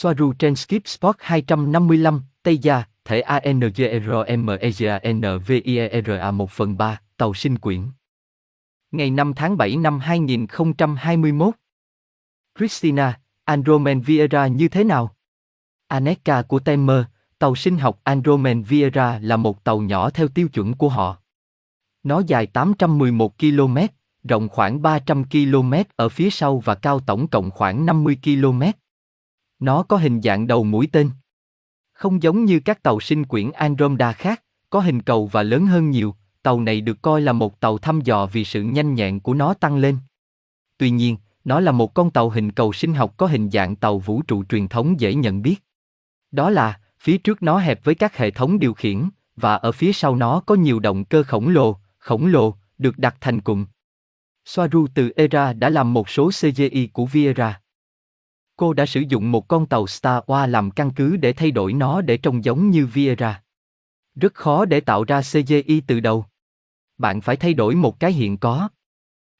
Soaru trên Skip Sport 255, Tây Gia, thể ANGRMEGANVIERA 1 phần 3, tàu sinh quyển. Ngày 5 tháng 7 năm 2021. Christina, Andromen Vieira như thế nào? Aneka của Temer, tàu sinh học Andromen Vieira là một tàu nhỏ theo tiêu chuẩn của họ. Nó dài 811 km, rộng khoảng 300 km ở phía sau và cao tổng cộng khoảng 50 km. Nó có hình dạng đầu mũi tên. Không giống như các tàu sinh quyển Andromeda khác, có hình cầu và lớn hơn nhiều, tàu này được coi là một tàu thăm dò vì sự nhanh nhẹn của nó tăng lên. Tuy nhiên, nó là một con tàu hình cầu sinh học có hình dạng tàu vũ trụ truyền thống dễ nhận biết. Đó là, phía trước nó hẹp với các hệ thống điều khiển, và ở phía sau nó có nhiều động cơ khổng lồ, khổng lồ, được đặt thành cụm. Soaru từ ERA đã làm một số CGI của Viera. Cô đã sử dụng một con tàu Star Wars làm căn cứ để thay đổi nó để trông giống như Viera. Rất khó để tạo ra CGI từ đầu. Bạn phải thay đổi một cái hiện có.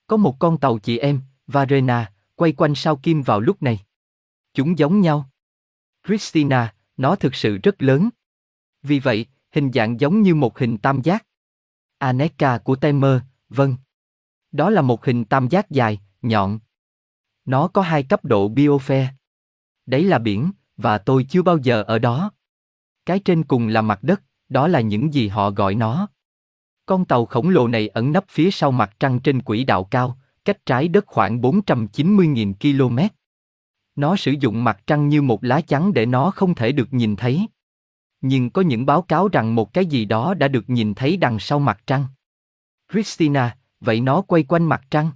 Có một con tàu chị em, Varena, quay quanh sao kim vào lúc này. Chúng giống nhau. Christina, nó thực sự rất lớn. Vì vậy, hình dạng giống như một hình tam giác. Aneka của Temer, vâng. Đó là một hình tam giác dài, nhọn. Nó có hai cấp độ biosphere. Đấy là biển, và tôi chưa bao giờ ở đó. Cái trên cùng là mặt đất, đó là những gì họ gọi nó. Con tàu khổng lồ này ẩn nấp phía sau mặt trăng trên quỹ đạo cao, cách trái đất khoảng 490.000 km. Nó sử dụng mặt trăng như một lá chắn để nó không thể được nhìn thấy. Nhưng có những báo cáo rằng một cái gì đó đã được nhìn thấy đằng sau mặt trăng. Christina, vậy nó quay quanh mặt trăng.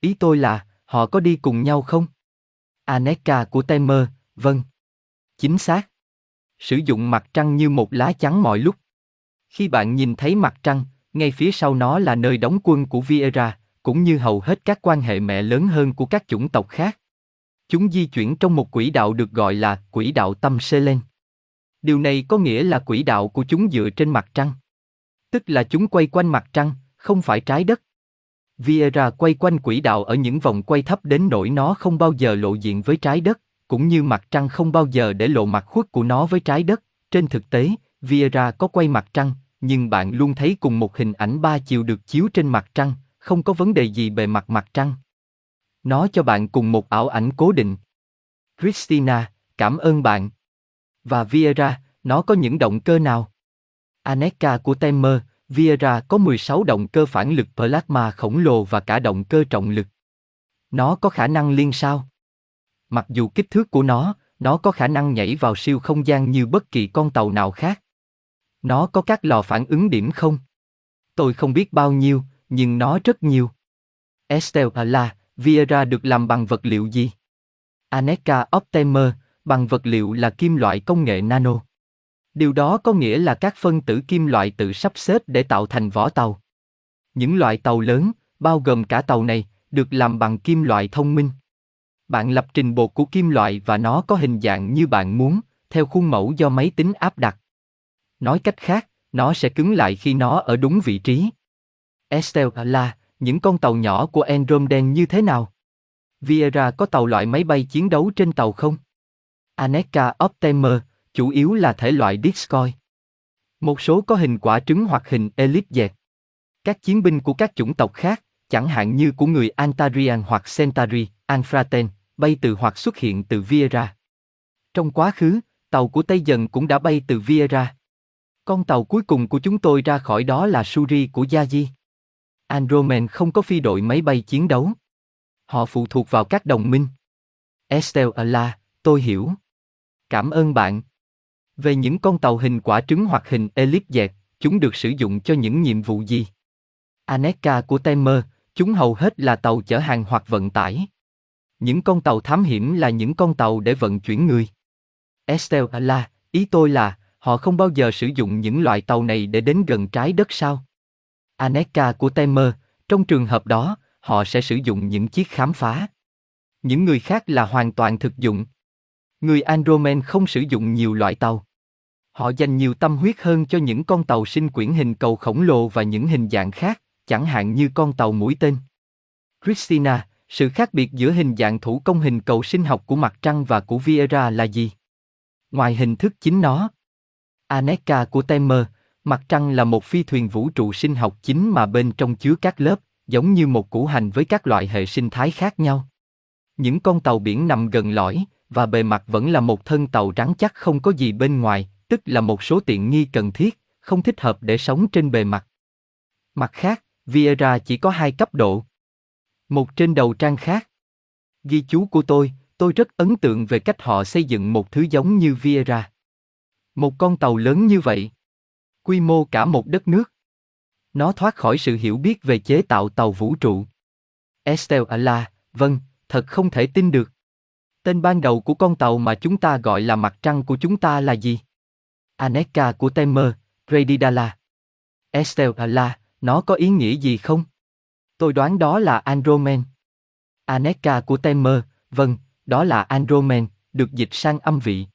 Ý tôi là, họ có đi cùng nhau không? Aneka của Temer, vâng. Chính xác. Sử dụng mặt trăng như một lá chắn mọi lúc. Khi bạn nhìn thấy mặt trăng, ngay phía sau nó là nơi đóng quân của Viera, cũng như hầu hết các quan hệ mẹ lớn hơn của các chủng tộc khác. Chúng di chuyển trong một quỹ đạo được gọi là quỹ đạo tâm Selen. Điều này có nghĩa là quỹ đạo của chúng dựa trên mặt trăng. Tức là chúng quay quanh mặt trăng, không phải trái đất. Vieira quay quanh quỹ đạo ở những vòng quay thấp đến nỗi nó không bao giờ lộ diện với trái đất, cũng như mặt trăng không bao giờ để lộ mặt khuất của nó với trái đất. Trên thực tế, Vieira có quay mặt trăng, nhưng bạn luôn thấy cùng một hình ảnh ba chiều được chiếu trên mặt trăng, không có vấn đề gì bề mặt mặt trăng. Nó cho bạn cùng một ảo ảnh cố định. Christina, cảm ơn bạn. Và Vieira, nó có những động cơ nào? Aneka của Temer, Viera có 16 động cơ phản lực plasma khổng lồ và cả động cơ trọng lực. Nó có khả năng liên sao? Mặc dù kích thước của nó, nó có khả năng nhảy vào siêu không gian như bất kỳ con tàu nào khác. Nó có các lò phản ứng điểm không? Tôi không biết bao nhiêu, nhưng nó rất nhiều. Estelle là, Viera được làm bằng vật liệu gì? Aneka Optimer, bằng vật liệu là kim loại công nghệ nano. Điều đó có nghĩa là các phân tử kim loại tự sắp xếp để tạo thành vỏ tàu. Những loại tàu lớn, bao gồm cả tàu này, được làm bằng kim loại thông minh. Bạn lập trình bột của kim loại và nó có hình dạng như bạn muốn, theo khuôn mẫu do máy tính áp đặt. Nói cách khác, nó sẽ cứng lại khi nó ở đúng vị trí. Estelle là, những con tàu nhỏ của Andromeda như thế nào? Viera có tàu loại máy bay chiến đấu trên tàu không? Aneka Optimer, chủ yếu là thể loại Discoid. Một số có hình quả trứng hoặc hình elip dẹt. Các chiến binh của các chủng tộc khác, chẳng hạn như của người Antarian hoặc Centauri, Anfraten, bay từ hoặc xuất hiện từ Viera. Trong quá khứ, tàu của Tây Dần cũng đã bay từ Viera. Con tàu cuối cùng của chúng tôi ra khỏi đó là Suri của Yaji. Andromen không có phi đội máy bay chiến đấu. Họ phụ thuộc vào các đồng minh. Estelle là, tôi hiểu. Cảm ơn bạn. Về những con tàu hình quả trứng hoặc hình elip dẹt, chúng được sử dụng cho những nhiệm vụ gì? Aneka của Temer, chúng hầu hết là tàu chở hàng hoặc vận tải. Những con tàu thám hiểm là những con tàu để vận chuyển người. Estelle là, ý tôi là, họ không bao giờ sử dụng những loại tàu này để đến gần trái đất sao? Aneka của Temer, trong trường hợp đó, họ sẽ sử dụng những chiếc khám phá. Những người khác là hoàn toàn thực dụng. Người Andromen không sử dụng nhiều loại tàu. Họ dành nhiều tâm huyết hơn cho những con tàu sinh quyển hình cầu khổng lồ và những hình dạng khác, chẳng hạn như con tàu mũi tên. Christina, Sự khác biệt giữa hình dạng thủ công hình cầu sinh học của mặt trăng và của Viera là gì? Ngoài hình thức chính nó, Aneka của Temer, mặt trăng là một phi thuyền vũ trụ sinh học chính mà bên trong chứa các lớp, giống như một củ hành với các loại hệ sinh thái khác nhau. Những con tàu biển nằm gần lõi, và bề mặt vẫn là một thân tàu rắn chắc không có gì bên ngoài, tức là một số tiện nghi cần thiết, không thích hợp để sống trên bề mặt. Mặt khác, Viera chỉ có hai cấp độ. Một trên đầu trang khác. Ghi chú của tôi, tôi rất ấn tượng về cách họ xây dựng một thứ giống như Viera. Một con tàu lớn như vậy. Quy mô cả một đất nước. Nó thoát khỏi sự hiểu biết về chế tạo tàu vũ trụ. Estelle Ala, vâng, thật không thể tin được. Tên ban đầu của con tàu mà chúng ta gọi là mặt trăng của chúng ta là gì? Aneka của Temer, Redidala. Estelala, nó có ý nghĩa gì không? Tôi đoán đó là Andromen. Aneka của Temer, vâng, đó là Andromen, được dịch sang âm vị.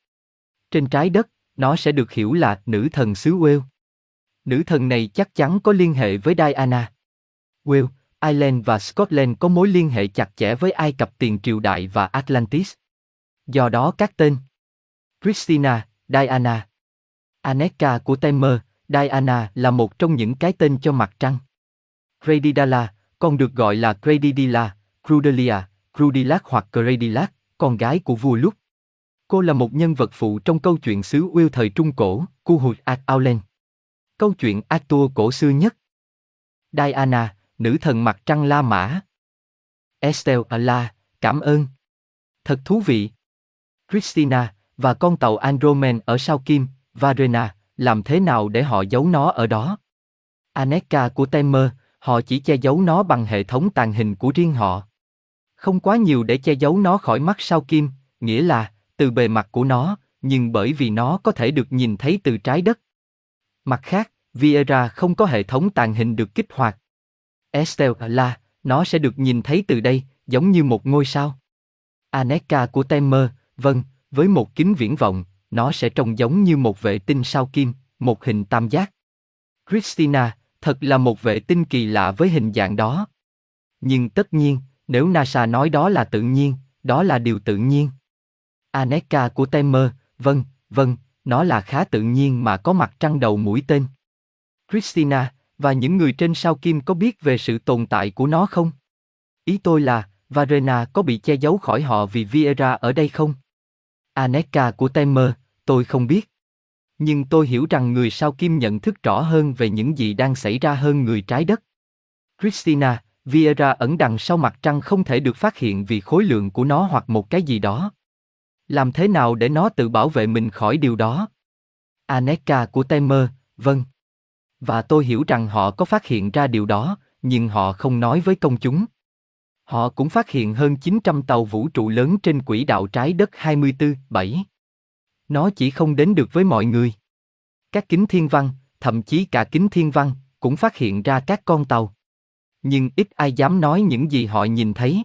Trên trái đất, nó sẽ được hiểu là nữ thần xứ Wales. Nữ thần này chắc chắn có liên hệ với Diana. Wales, Ireland và Scotland có mối liên hệ chặt chẽ với Ai Cập tiền triều đại và Atlantis. Do đó các tên Christina, Diana, Aneka của Temer, Diana là một trong những cái tên cho mặt trăng. Credidala, còn được gọi là Credidilla, Crudelia, Crudilac hoặc Credilac, con gái của vua Lúc. Cô là một nhân vật phụ trong câu chuyện xứ Will thời Trung Cổ, Cuhut Ad Aulen. Câu chuyện Arthur cổ xưa nhất. Diana, nữ thần mặt trăng La Mã. Estelle à Ala, cảm ơn. Thật thú vị. Christina, và con tàu Andromen ở sao Kim, Varena, làm thế nào để họ giấu nó ở đó? Aneka của Temer, họ chỉ che giấu nó bằng hệ thống tàn hình của riêng họ. Không quá nhiều để che giấu nó khỏi mắt sao Kim, nghĩa là, từ bề mặt của nó, nhưng bởi vì nó có thể được nhìn thấy từ trái đất. Mặt khác, Viera không có hệ thống tàn hình được kích hoạt. Estelle là, nó sẽ được nhìn thấy từ đây, giống như một ngôi sao. Aneka của Temer, vâng, với một kính viễn vọng, nó sẽ trông giống như một vệ tinh sao kim, một hình tam giác. Christina, thật là một vệ tinh kỳ lạ với hình dạng đó. Nhưng tất nhiên, nếu NASA nói đó là tự nhiên, đó là điều tự nhiên. Aneka của Temer, vâng, vâng, nó là khá tự nhiên mà có mặt trăng đầu mũi tên. Christina, và những người trên sao kim có biết về sự tồn tại của nó không? Ý tôi là, Varena có bị che giấu khỏi họ vì Viera ở đây không? Aneka của Temer, tôi không biết. Nhưng tôi hiểu rằng người sao kim nhận thức rõ hơn về những gì đang xảy ra hơn người trái đất. Christina, Vieira ẩn đằng sau mặt trăng không thể được phát hiện vì khối lượng của nó hoặc một cái gì đó. Làm thế nào để nó tự bảo vệ mình khỏi điều đó? Aneka của Temer, vâng. Và tôi hiểu rằng họ có phát hiện ra điều đó, nhưng họ không nói với công chúng. Họ cũng phát hiện hơn 900 tàu vũ trụ lớn trên quỹ đạo trái đất 24-7. Nó chỉ không đến được với mọi người. Các kính thiên văn, thậm chí cả kính thiên văn, cũng phát hiện ra các con tàu. Nhưng ít ai dám nói những gì họ nhìn thấy.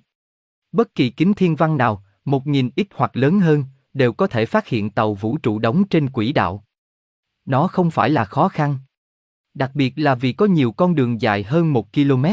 Bất kỳ kính thiên văn nào, một nghìn ít hoặc lớn hơn, đều có thể phát hiện tàu vũ trụ đóng trên quỹ đạo. Nó không phải là khó khăn. Đặc biệt là vì có nhiều con đường dài hơn một km.